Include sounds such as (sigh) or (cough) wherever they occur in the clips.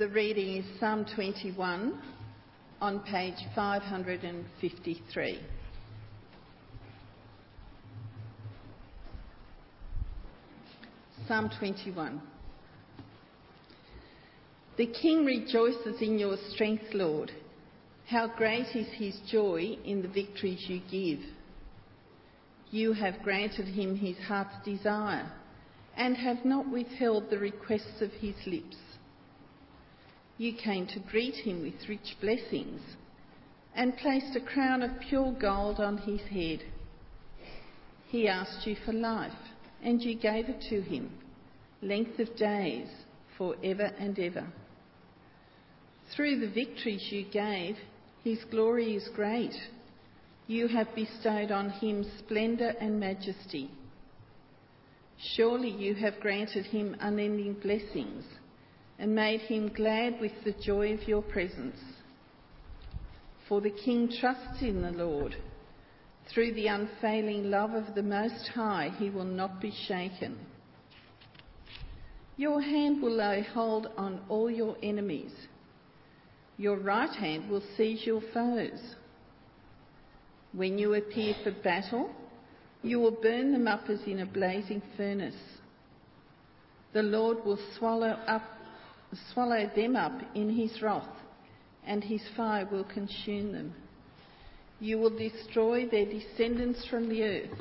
The reading is Psalm 21 on page 553. Psalm 21. The king rejoices in your strength, Lord. How great is his joy in the victories you give. You have granted him his heart's desire and have not withheld the requests of his lips. You came to greet him with rich blessings and placed a crown of pure gold on his head. He asked you for life, and you gave it to him, length of days, for ever and ever. Through the victories you gave, his glory is great. You have bestowed on him splendour and majesty. Surely you have granted him unending blessings and made him glad with the joy of your presence. For the king trusts in the Lord. Through the unfailing love of the Most High, he will not be shaken. Your hand will lay hold on all your enemies. Your right hand will seize your foes. When you appear for battle, you will burn them up as in a blazing furnace. The Lord will swallow up swallow them up in his wrath, and his fire will consume them. You will destroy their descendants from the earth,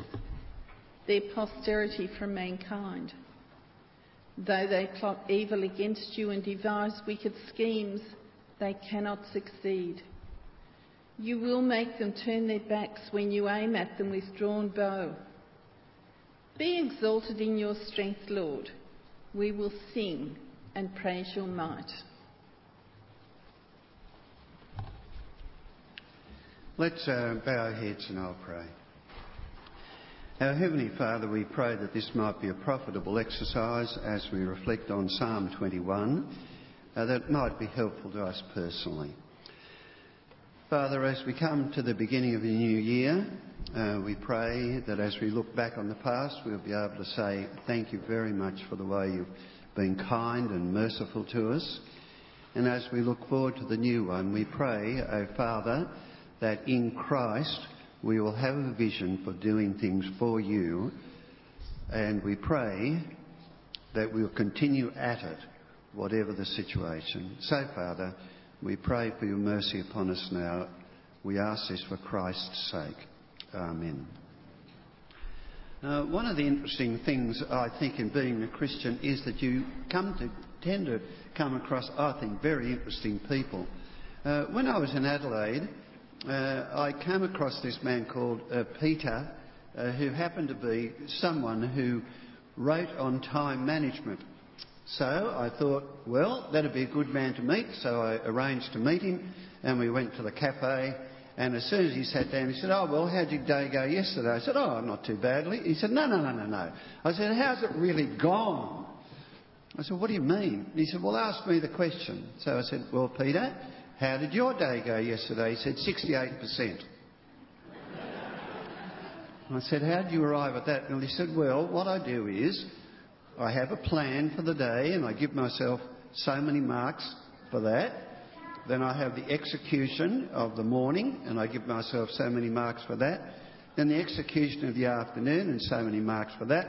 their posterity from mankind. Though they plot evil against you and devise wicked schemes, they cannot succeed. You will make them turn their backs when you aim at them with drawn bow. Be exalted in your strength, Lord. We will sing and praise your might. Let's uh, bow our heads and I'll pray. Our Heavenly Father, we pray that this might be a profitable exercise as we reflect on Psalm 21, uh, that might be helpful to us personally. Father, as we come to the beginning of a new year, uh, we pray that as we look back on the past, we'll be able to say thank you very much for the way you've been kind and merciful to us. And as we look forward to the new one, we pray, O Father, that in Christ we will have a vision for doing things for you. And we pray that we'll continue at it, whatever the situation. So, Father, we pray for your mercy upon us now. We ask this for Christ's sake. Amen. Uh, one of the interesting things I think in being a Christian is that you come to tend to come across, I think, very interesting people. Uh, when I was in Adelaide, uh, I came across this man called Peter, who happened to be someone who wrote on time management. So I thought, well, that'd be a good man to meet. So I arranged to meet him, and we went to the cafe. And as soon as he sat down, he said, "Oh well, how'd your day go yesterday?" I said, "Oh, not too badly." He said, "No, no, no, no, no." I said, "How's it really gone?" I said, "What do you mean?" He said, "Well, ask me the question." So I said, "Well, Peter, how did your day go yesterday?" He said, "68 percent." (laughs) I said, How did you arrive at that? And he said, Well, what I do is I have a plan for the day and I give myself so many marks for that. Then I have the execution of the morning and I give myself so many marks for that. Then the execution of the afternoon and so many marks for that.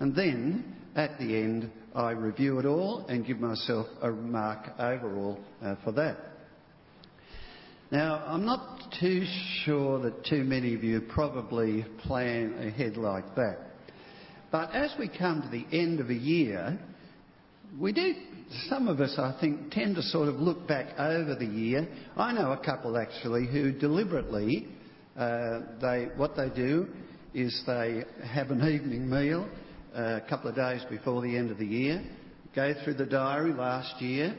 And then at the end I review it all and give myself a mark overall uh, for that. Now, I'm not too sure that too many of you probably plan ahead like that. But as we come to the end of a year, we do, some of us, I think, tend to sort of look back over the year. I know a couple actually who deliberately, uh, they, what they do is they have an evening meal uh, a couple of days before the end of the year, go through the diary last year,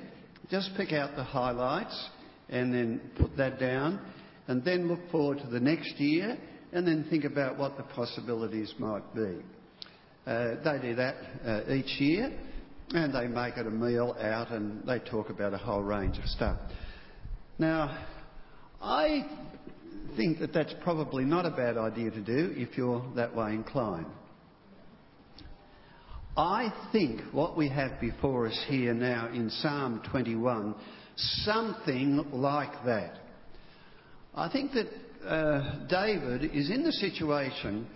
just pick out the highlights and then put that down, and then look forward to the next year and then think about what the possibilities might be. Uh, they do that each year and they make it a meal out and they talk about a whole range of stuff. Now, I think that that's probably not a bad idea to do if you're that way inclined. I think what we have before us here now in Psalm 21, something like that. I think that uh, David is in the situation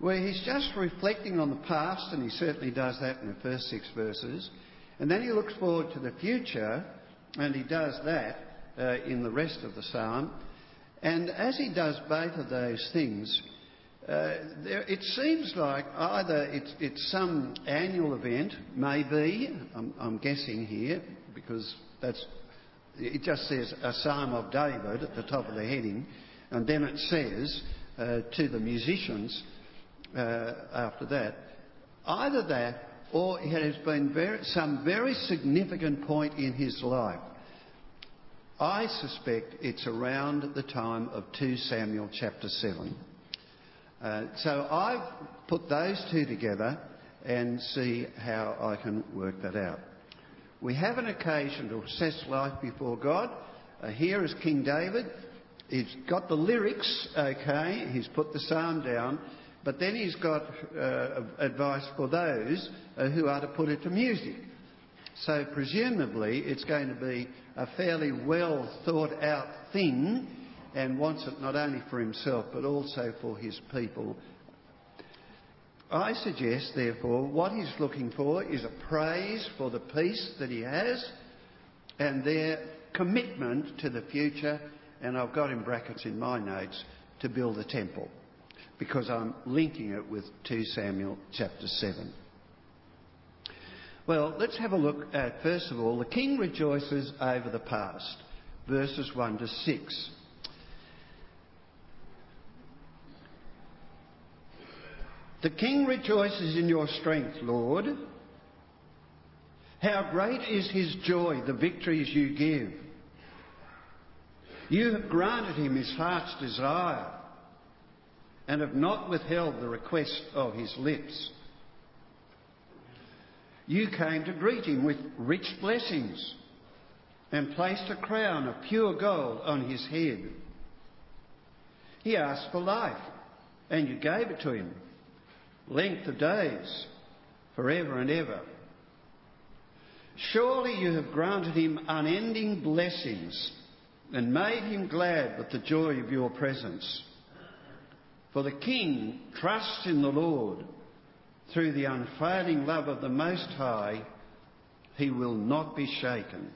where he's just reflecting on the past, and he certainly does that in the first six verses, and then he looks forward to the future, and he does that uh, in the rest of the psalm. And as he does both of those things, uh, there, it seems like either it's, it's, some annual event, maybe, I'm, I'm guessing here, because that's, it just says a psalm of David at the top of the heading, and then it says uh, to the musicians after that. Either that or it has been very, some very significant point in his life. I suspect it's around the time of 2 Samuel chapter 7. Uh, so I've put those two together and see how I can work that out. We have an occasion to assess life before God. Uh, here is King David. He's got the lyrics, okay, he's put the psalm down, but then he's got uh, advice for those uh, who are to put it to music. So presumably it's going to be a fairly well thought out thing and wants it not only for himself but also for his people. I suggest, therefore, what he's looking for is a praise for the peace that he has and their commitment to the future, and I've got in brackets in my notes, to build a temple because I'm linking it with 2 Samuel chapter 7. Well, let's have a look at, first of all, the king rejoices over the past, verses 1 to 6. The king rejoices in your strength, Lord. How great is his joy, the victories you give. You have granted him his heart's desire and have not withheld the request of his lips. You came to greet him with rich blessings and placed a crown of pure gold on his head. He asked for life, and you gave it to him, length of days, forever and ever. Surely you have granted him unending blessings and made him glad with the joy of your presence. For the King trusts in the Lord. Through the unfailing love of the Most High, he will not be shaken.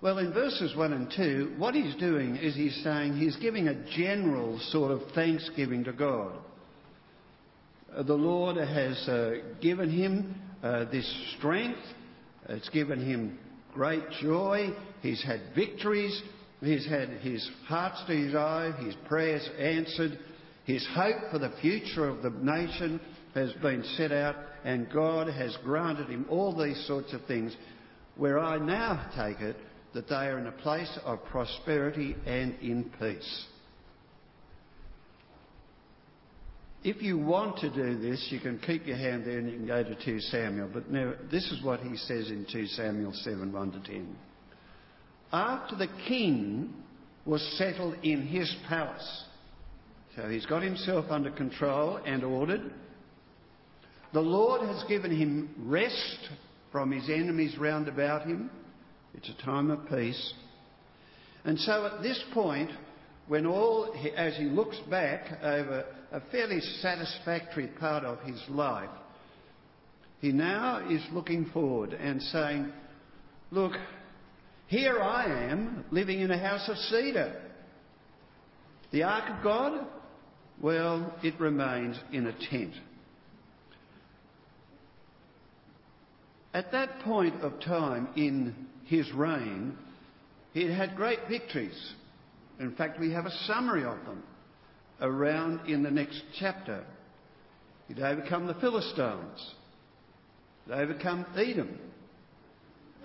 Well, in verses 1 and 2, what he's doing is he's saying he's giving a general sort of thanksgiving to God. Uh, the Lord has uh, given him uh, this strength, it's given him great joy, he's had victories, He's had his heart's desire, his prayers answered, his hope for the future of the nation has been set out, and God has granted him all these sorts of things, where I now take it that they are in a place of prosperity and in peace. If you want to do this, you can keep your hand there and you can go to 2 Samuel. But now, this is what he says in 2 Samuel 7 1 to 10 after the king was settled in his palace. So he's got himself under control and ordered. The Lord has given him rest from his enemies round about him. It's a time of peace. And so at this point, when all, as he looks back over a fairly satisfactory part of his life, he now is looking forward and saying, Look, here I am living in a house of cedar. The Ark of God? Well, it remains in a tent. At that point of time in his reign, he had had great victories. In fact, we have a summary of them around in the next chapter. He'd overcome the Philistines, he'd overcome Edom,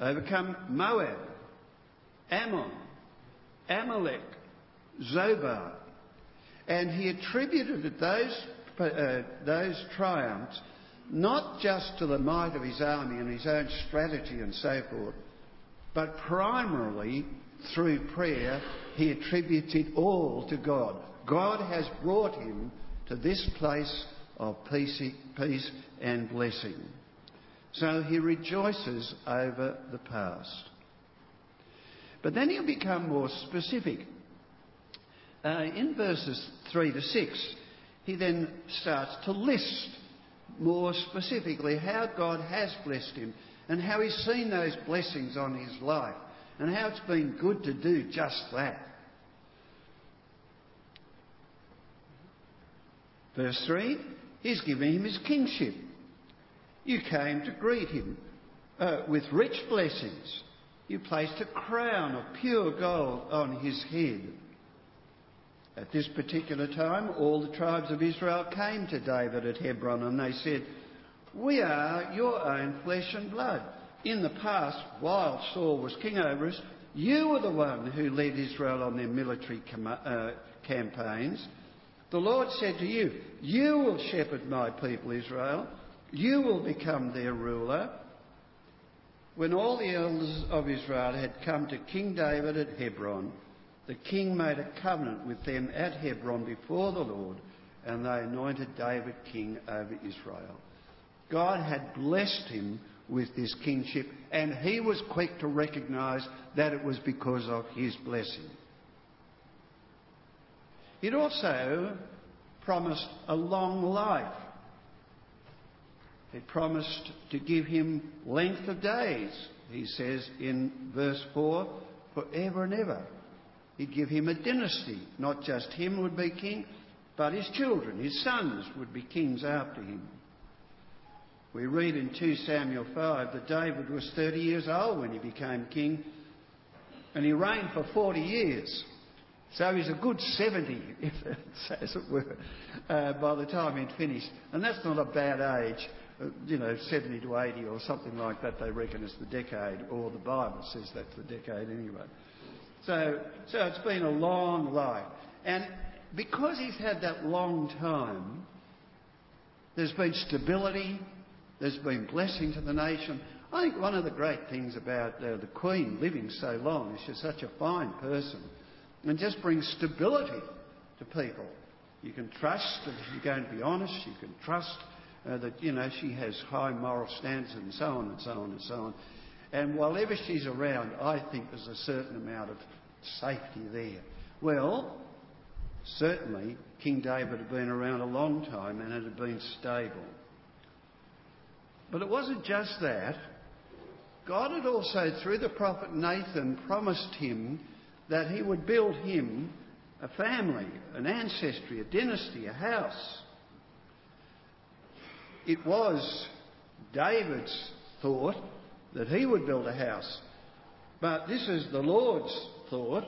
overcome Moab, Ammon, Amalek, Zobah. And he attributed those, uh, those triumphs not just to the might of his army and his own strategy and so forth, but primarily through prayer, he attributes it all to God. God has brought him to this place of peace, peace and blessing. So he rejoices over the past. But then he'll become more specific. Uh, in verses 3 to 6, he then starts to list more specifically how God has blessed him and how he's seen those blessings on his life and how it's been good to do just that. Verse 3 He's giving him his kingship. You came to greet him uh, with rich blessings. You placed a crown of pure gold on his head. At this particular time, all the tribes of Israel came to David at Hebron and they said, We are your own flesh and blood. In the past, while Saul was king over us, you were the one who led Israel on their military com- uh, campaigns. The Lord said to you, You will shepherd my people Israel, you will become their ruler. When all the elders of Israel had come to King David at Hebron, the king made a covenant with them at Hebron before the Lord, and they anointed David king over Israel. God had blessed him with this kingship, and he was quick to recognise that it was because of his blessing. It also promised a long life. It promised to give him length of days, he says in verse 4, forever and ever. He'd give him a dynasty. Not just him would be king, but his children, his sons, would be kings after him. We read in 2 Samuel 5 that David was 30 years old when he became king, and he reigned for 40 years. So he's a good 70, (laughs) if, as it were, uh, by the time he'd finished. And that's not a bad age. Uh, you know, 70 to 80 or something like that, they reckon is the decade, or the Bible says that's the decade anyway. So, so it's been a long life. And because he's had that long time, there's been stability, there's been blessing to the nation. I think one of the great things about uh, the Queen living so long is she's such a fine person and just brings stability to people. You can trust that if you're going to be honest. You can trust uh, that, you know, she has high moral standards and so on and so on and so on. And whilever she's around, I think there's a certain amount of safety there. Well, certainly King David had been around a long time and it had been stable. But it wasn't just that. God had also, through the prophet Nathan, promised him that he would build him a family, an ancestry, a dynasty, a house. It was David's thought that he would build a house. But this is the Lord's thought.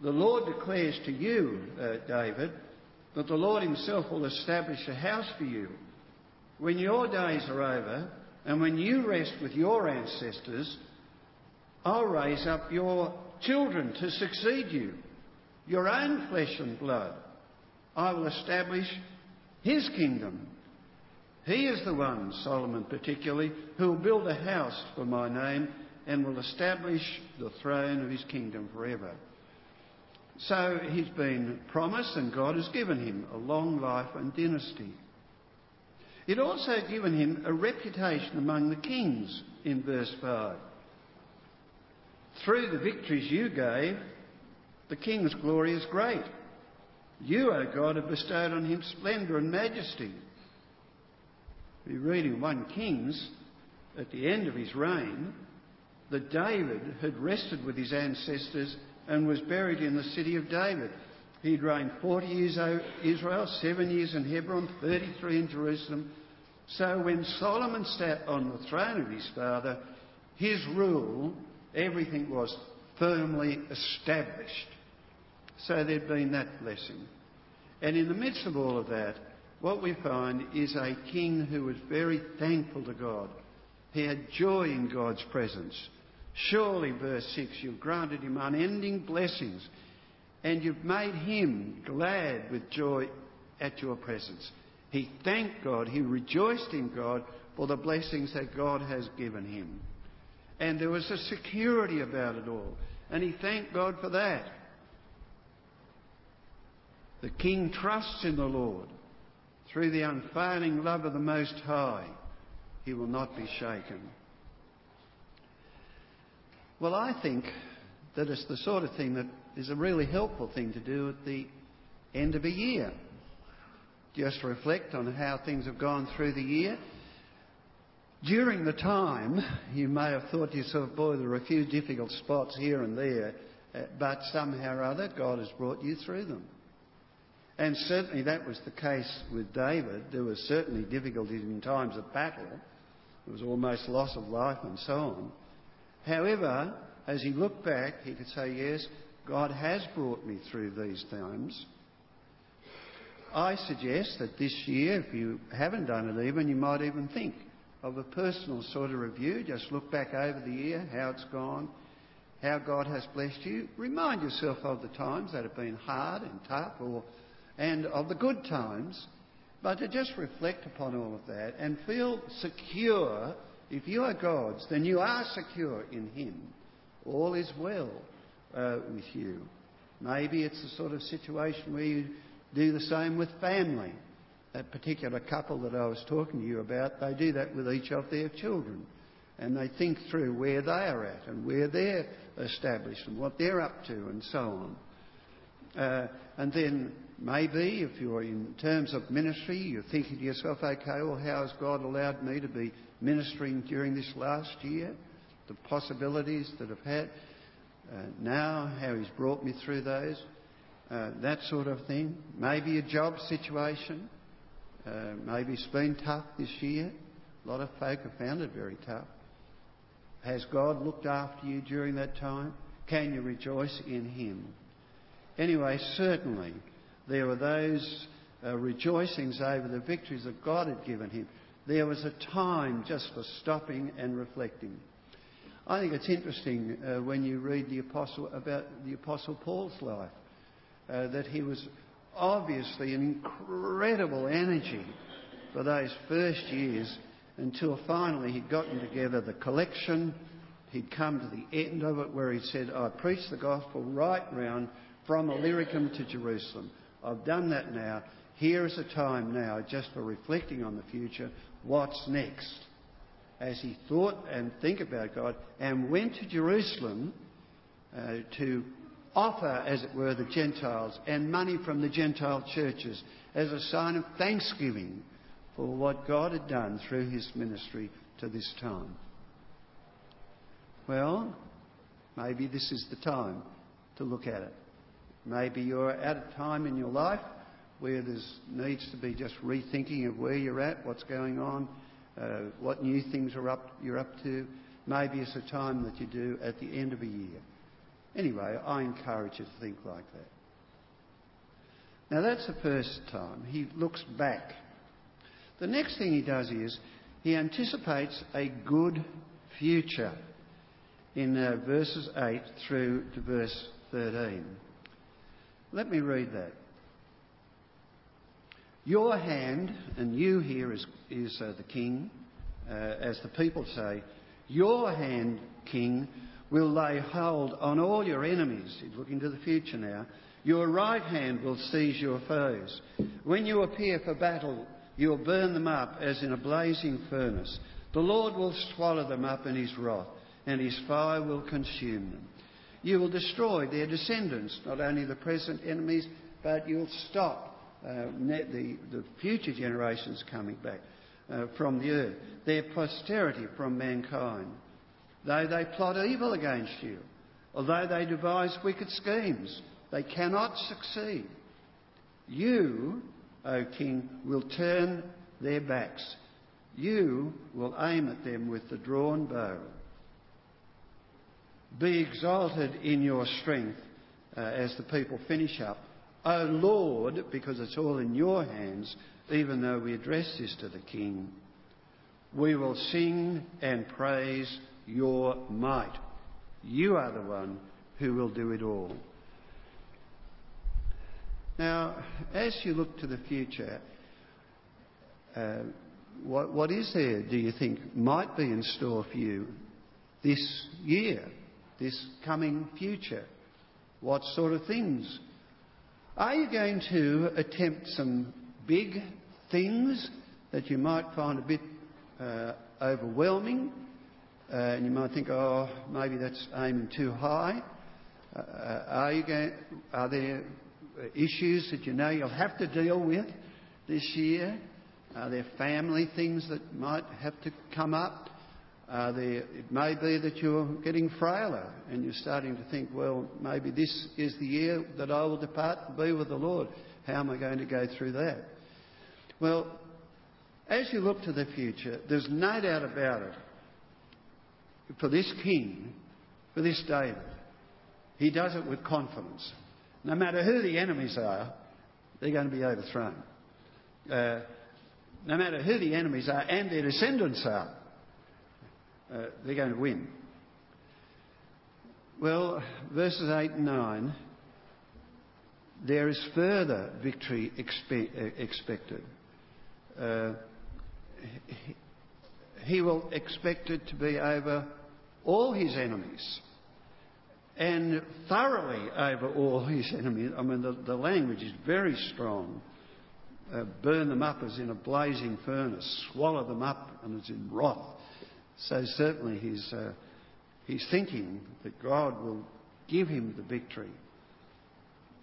The Lord declares to you, uh, David, that the Lord himself will establish a house for you. When your days are over, and when you rest with your ancestors, I'll raise up your children to succeed you, your own flesh and blood. I will establish his kingdom. He is the one, Solomon particularly, who will build a house for my name and will establish the throne of his kingdom forever. So he's been promised, and God has given him a long life and dynasty. It also given him a reputation among the kings in verse 5. Through the victories you gave, the king's glory is great. You, O God, have bestowed on him splendour and majesty. We read in 1 Kings, at the end of his reign, that David had rested with his ancestors and was buried in the city of David. He'd reigned 40 years over Israel, seven years in Hebron, 33 in Jerusalem. So when Solomon sat on the throne of his father, his rule Everything was firmly established. So there'd been that blessing. And in the midst of all of that, what we find is a king who was very thankful to God. He had joy in God's presence. Surely, verse 6, you've granted him unending blessings, and you've made him glad with joy at your presence. He thanked God, he rejoiced in God for the blessings that God has given him. And there was a security about it all. And he thanked God for that. The king trusts in the Lord through the unfailing love of the Most High, he will not be shaken. Well, I think that it's the sort of thing that is a really helpful thing to do at the end of a year. Just reflect on how things have gone through the year. During the time, you may have thought to yourself, boy, there are a few difficult spots here and there, but somehow or other God has brought you through them. And certainly that was the case with David. There were certainly difficulties in times of battle. There was almost loss of life and so on. However, as he looked back, he could say, Yes, God has brought me through these times. I suggest that this year, if you haven't done it even, you might even think of a personal sort of review. Just look back over the year, how it's gone, how God has blessed you. Remind yourself of the times that have been hard and tough, or, and of the good times. But to just reflect upon all of that and feel secure. If you are God's, then you are secure in Him. All is well uh, with you. Maybe it's the sort of situation where you do the same with family. That particular couple that I was talking to you about, they do that with each of their children. And they think through where they are at and where they're established and what they're up to and so on. Uh, and then maybe if you're in terms of ministry, you're thinking to yourself, okay, well, how has God allowed me to be ministering during this last year? The possibilities that I've had. Uh, now, how He's brought me through those. Uh, that sort of thing. Maybe a job situation. Uh, maybe it's been tough this year. A lot of folk have found it very tough. Has God looked after you during that time? Can you rejoice in Him? Anyway, certainly there were those uh, rejoicings over the victories that God had given him. There was a time just for stopping and reflecting. I think it's interesting uh, when you read the apostle about the apostle Paul's life uh, that he was obviously an incredible energy for those first years until finally he'd gotten together the collection. He'd come to the end of it where he said, I preached the gospel right round from Illyricum to Jerusalem. I've done that now. Here is a time now just for reflecting on the future. What's next? As he thought and think about God and went to Jerusalem uh, to offer, as it were, the Gentiles and money from the Gentile churches as a sign of thanksgiving for what God had done through his ministry to this time. Well, maybe this is the time to look at it. Maybe you're at a time in your life where there needs to be just rethinking of where you're at, what's going on, uh, what new things are up, you're up to. Maybe it's a time that you do at the end of a year. Anyway, I encourage you to think like that. Now that's the first time. He looks back. The next thing he does is he anticipates a good future in uh, verses 8 through to verse 13. Let me read that. Your hand, and you here is, is uh, the king, uh, as the people say, your hand, king, will lay hold on all your enemies. He's looking to the future now. Your right hand will seize your foes. When you appear for battle, you'll burn them up as in a blazing furnace. The Lord will swallow them up in his wrath, and his fire will consume them. You will destroy their descendants, not only the present enemies, but you'll stop uh, the, the, future generations coming back uh, from the earth, their posterity from mankind. Though they plot evil against you, although they devise wicked schemes, they cannot succeed. You, O King, will turn their backs. You will aim at them with the drawn bow. Be exalted in your strength uh, as the people finish up. O Lord, because it's all in your hands, even though we address this to the King, we will sing and praise your might. You are the one who will do it all. Now, as you look to the future, uh, what, what is there, do you think, might be in store for you this year? This coming future? What sort of things? Are you going to attempt some big things that you might find a bit uh, overwhelming, uh, and you might think, oh, maybe that's aiming too high. Uh, are, you going, are there issues that you know you'll have to deal with this year? Are there family things that might have to come up? There, it may be that you're getting frailer and you're starting to think, well, maybe this is the year that I will depart and be with the Lord. How am I going to go through that? Well, as you look to the future, there's no doubt about it. For this king, for this David, he does it with confidence. No matter who the enemies are, they're going to be overthrown. Uh, no matter who the enemies are and their descendants are, uh, they're going to win. Well, verses 8 and 9, there is further victory expe- uh, expected. Uh, he, will expect it to be over all his enemies and thoroughly over all his enemies. I mean, the, the language is very strong. Uh, burn them up as in a blazing furnace, swallow them up and as in wrath. So certainly he's, uh, he's thinking that God will give him the victory.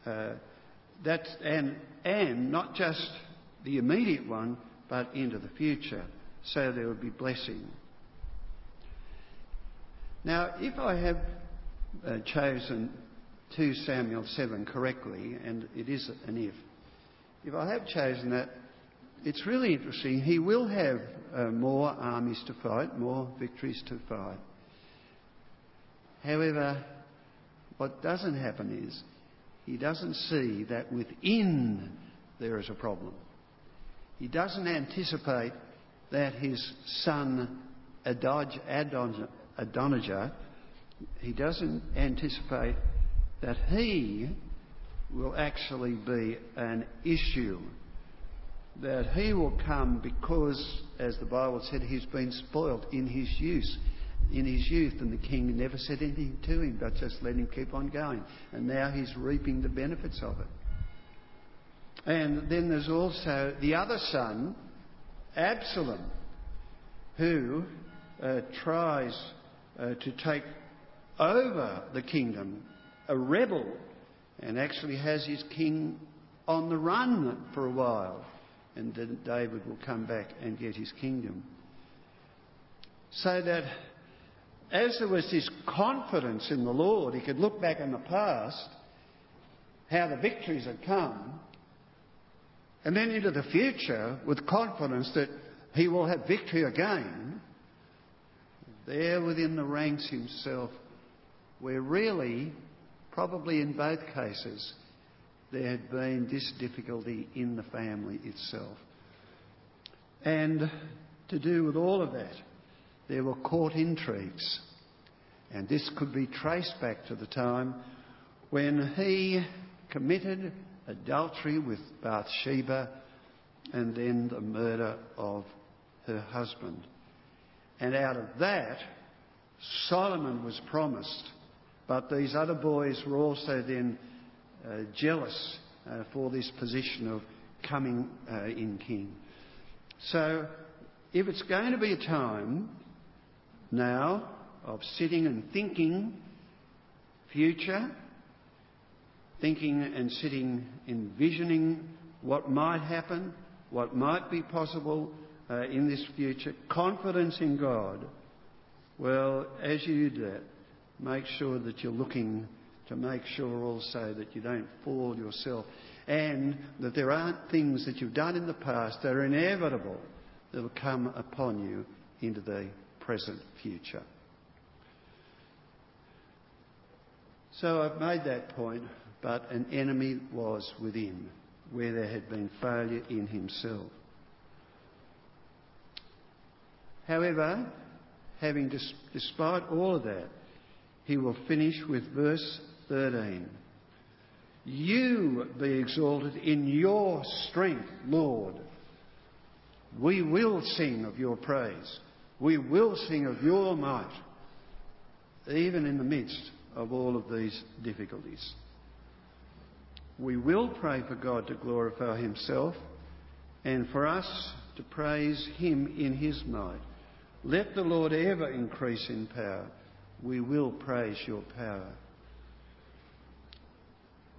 Uh, that's, and, and not just the immediate one, but into the future. So there will be blessing. Now, if I have uh, chosen 2 Samuel 7 correctly, and it is an if, if I have chosen that, it's really interesting. He will have uh, more armies to fight, more victories to fight. However, what doesn't happen is he doesn't see that within there is a problem. He doesn't anticipate that his son Adonijah, he doesn't anticipate that he will actually be an issue. That he will come because, as the Bible said, he's been spoilt in his youth. In his youth, and the king never said anything to him, but just let him keep on going. And now he's reaping the benefits of it. And then there's also the other son, Absalom, who uh, tries uh, to take over the kingdom, a rebel, and actually has his king on the run for a while. And then David will come back and get his kingdom. So that as there was this confidence in the Lord, he could look back in the past, how the victories had come, and then into the future with confidence that he will have victory again, there within the ranks himself, where really, probably in both cases, there had been this difficulty in the family itself. And to do with all of that, there were court intrigues. And this could be traced back to the time when he committed adultery with Bathsheba, and then the murder of her husband. And out of that, Solomon was promised, but these other boys were also then jealous uh, for this position of coming uh, in king. So, if it's going to be a time now of sitting and thinking future, thinking and sitting, envisioning what might happen, what might be possible uh, in this future, confidence in God. Well, as you do that, make sure that you're looking to make sure also that you don't fall yourself and that there aren't things that you've done in the past that are inevitable that will come upon you into the present future. So I've made that point but an enemy was within, where there had been failure in himself. However, having despite all of that, he will finish with verse 13. You be exalted in your strength, Lord. We will sing of your praise. We will sing of your might, even in the midst of all of these difficulties. We will pray for God to glorify Himself, and for us to praise him in his might. Let the Lord ever increase in power. We will praise your power.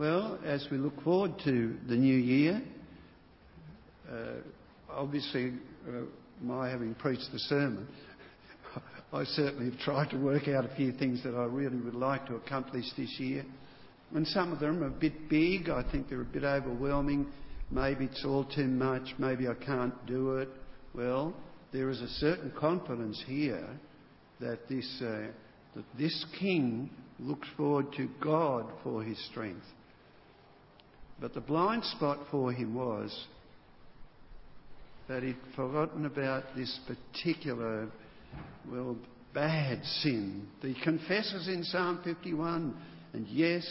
Well, as we look forward to the new year, uh, obviously, uh, my having preached the sermon, (laughs) I certainly have tried to work out a few things that I really would like to accomplish this year. And some of them are a bit big. I think they're a bit overwhelming. Maybe it's all too much. Maybe I can't do it. Well, there is a certain confidence here that this, uh, that this king looks forward to God for his strength. But the blind spot for him was that he'd forgotten about this particular, well, bad sin. He confesses in Psalm 51, and yes,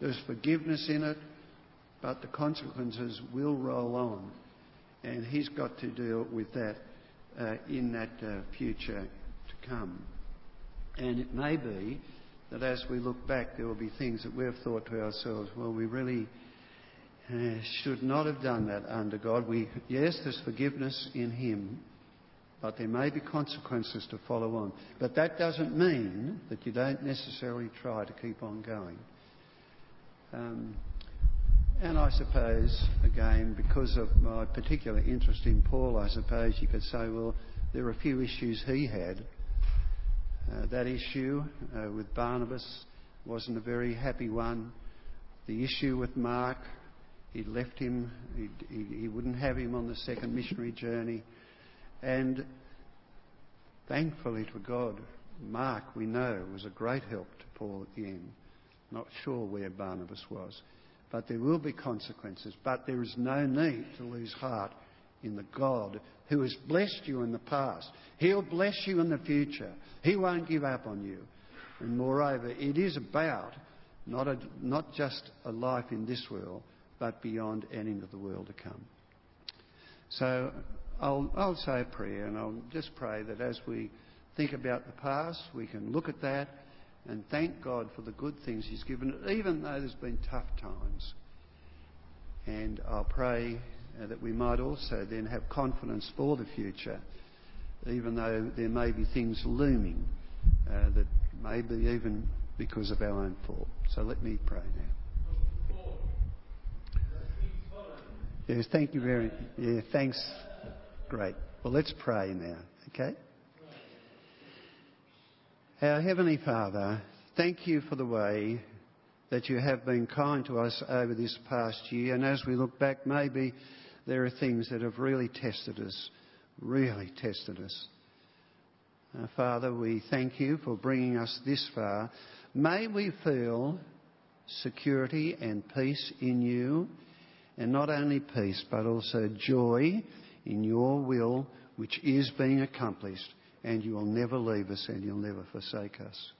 there's forgiveness in it, but the consequences will roll on. And he's got to deal with that uh, in that uh, future to come. And it may be that as we look back, there will be things that we've thought to ourselves, well, we really uh, should not have done that under God. We, yes, there's forgiveness in Him, but there may be consequences to follow on. But that doesn't mean that you don't necessarily try to keep on going. Um, and I suppose, again, because of my particular interest in Paul, I suppose you could say, well, there are a few issues he had. Uh, that issue uh, with Barnabas wasn't a very happy one. The issue with Mark he left him. He, he, he wouldn't have him on the second missionary journey. And thankfully to God, Mark, we know, was a great help to Paul at the end. Not sure where Barnabas was. But there will be consequences. But there is no need to lose heart in the God who has blessed you in the past. He'll bless you in the future. He won't give up on you. And moreover, it is about not, a, not just a life in this world, but beyond and into the world to come. So I'll, I'll say a prayer and I'll just pray that as we think about the past, we can look at that and thank God for the good things He's given, us, even though there's been tough times. And I'll pray uh, that we might also then have confidence for the future, even though there may be things looming uh, that may be even because of our own fault. So let me pray now. Yes, thank you very Yeah, thanks. Great. Well, let's pray now, okay? Our Heavenly Father, thank you for the way that you have been kind to us over this past year. And as we look back, maybe there are things that have really tested us, really tested us. Uh, Father, we thank you for bringing us this far. May we feel security and peace in you and not only peace, but also joy in your will, which is being accomplished, and you will never leave us and you'll never forsake us.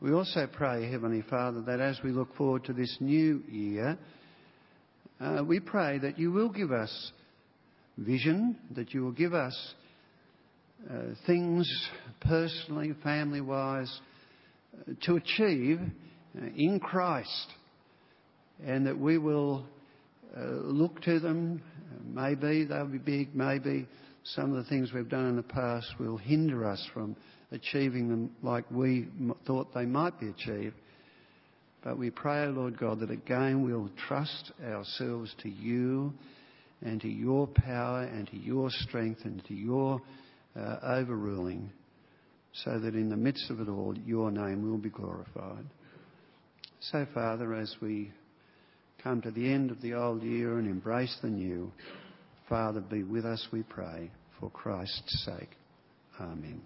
We also pray, Heavenly Father, that as we look forward to this new year, uh, we pray that you will give us vision, that you will give us uh, things personally, family wise, uh, to achieve uh, in Christ and that we will uh, look to them. Maybe they'll be big, maybe some of the things we've done in the past will hinder us from achieving them like we thought they might be achieved. But we pray, O Lord God, that again we'll trust ourselves to you and to your power and to your strength and to your uh, overruling so that in the midst of it all, your name will be glorified. So, Father, as we come to the end of the old year and embrace the new. Father, be with us, we pray, for Christ's sake. Amen.